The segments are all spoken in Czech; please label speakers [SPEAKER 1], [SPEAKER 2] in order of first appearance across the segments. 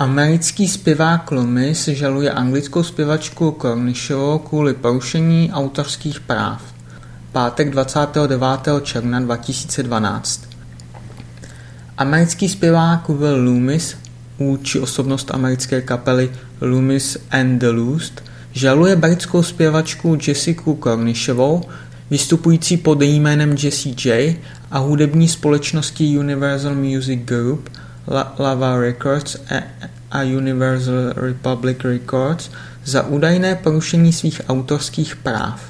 [SPEAKER 1] Americký zpěvák Loomis žaluje anglickou zpěvačku Cornishovou kvůli porušení autorských práv. Pátek 29. června 2012 Americký zpěvák Will Loomis, vůči osobnost americké kapely Loomis and the Lost, žaluje britskou zpěvačku Jessica Cornishovou, vystupující pod jménem Jessie J a hudební společnosti Universal Music Group – Lava Records a Universal Republic Records za údajné porušení svých autorských práv.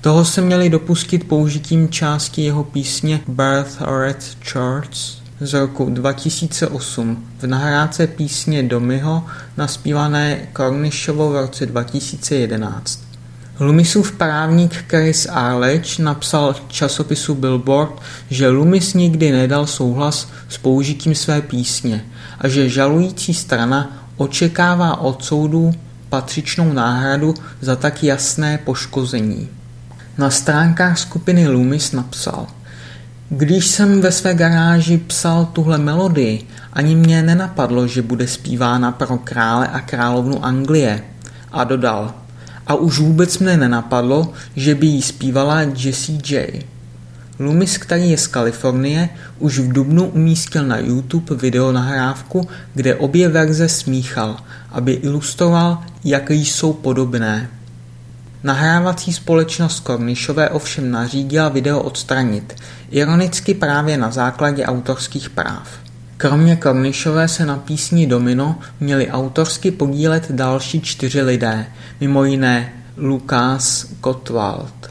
[SPEAKER 1] Toho se měli dopustit použitím části jeho písně Birth Red Charts z roku 2008 v nahrádce písně Domiho naspívané Cornishovou v roce 2011. Lumisův právník Chris Arledge napsal časopisu Billboard, že Lumis nikdy nedal souhlas s použitím své písně a že žalující strana očekává od soudu patřičnou náhradu za tak jasné poškození. Na stránkách skupiny Loomis napsal Když jsem ve své garáži psal tuhle melodii, ani mě nenapadlo, že bude zpívána pro krále a královnu Anglie. A dodal – a už vůbec mne nenapadlo, že by jí zpívala Jessie J. Loomis, který je z Kalifornie, už v dubnu umístil na YouTube video nahrávku, kde obě verze smíchal, aby ilustroval, jak jsou podobné. Nahrávací společnost Kornišové ovšem nařídila video odstranit, ironicky právě na základě autorských práv. Kromě Kornišové se na písni Domino měli autorsky podílet další čtyři lidé, mimo jiné Lukáš Gottwald.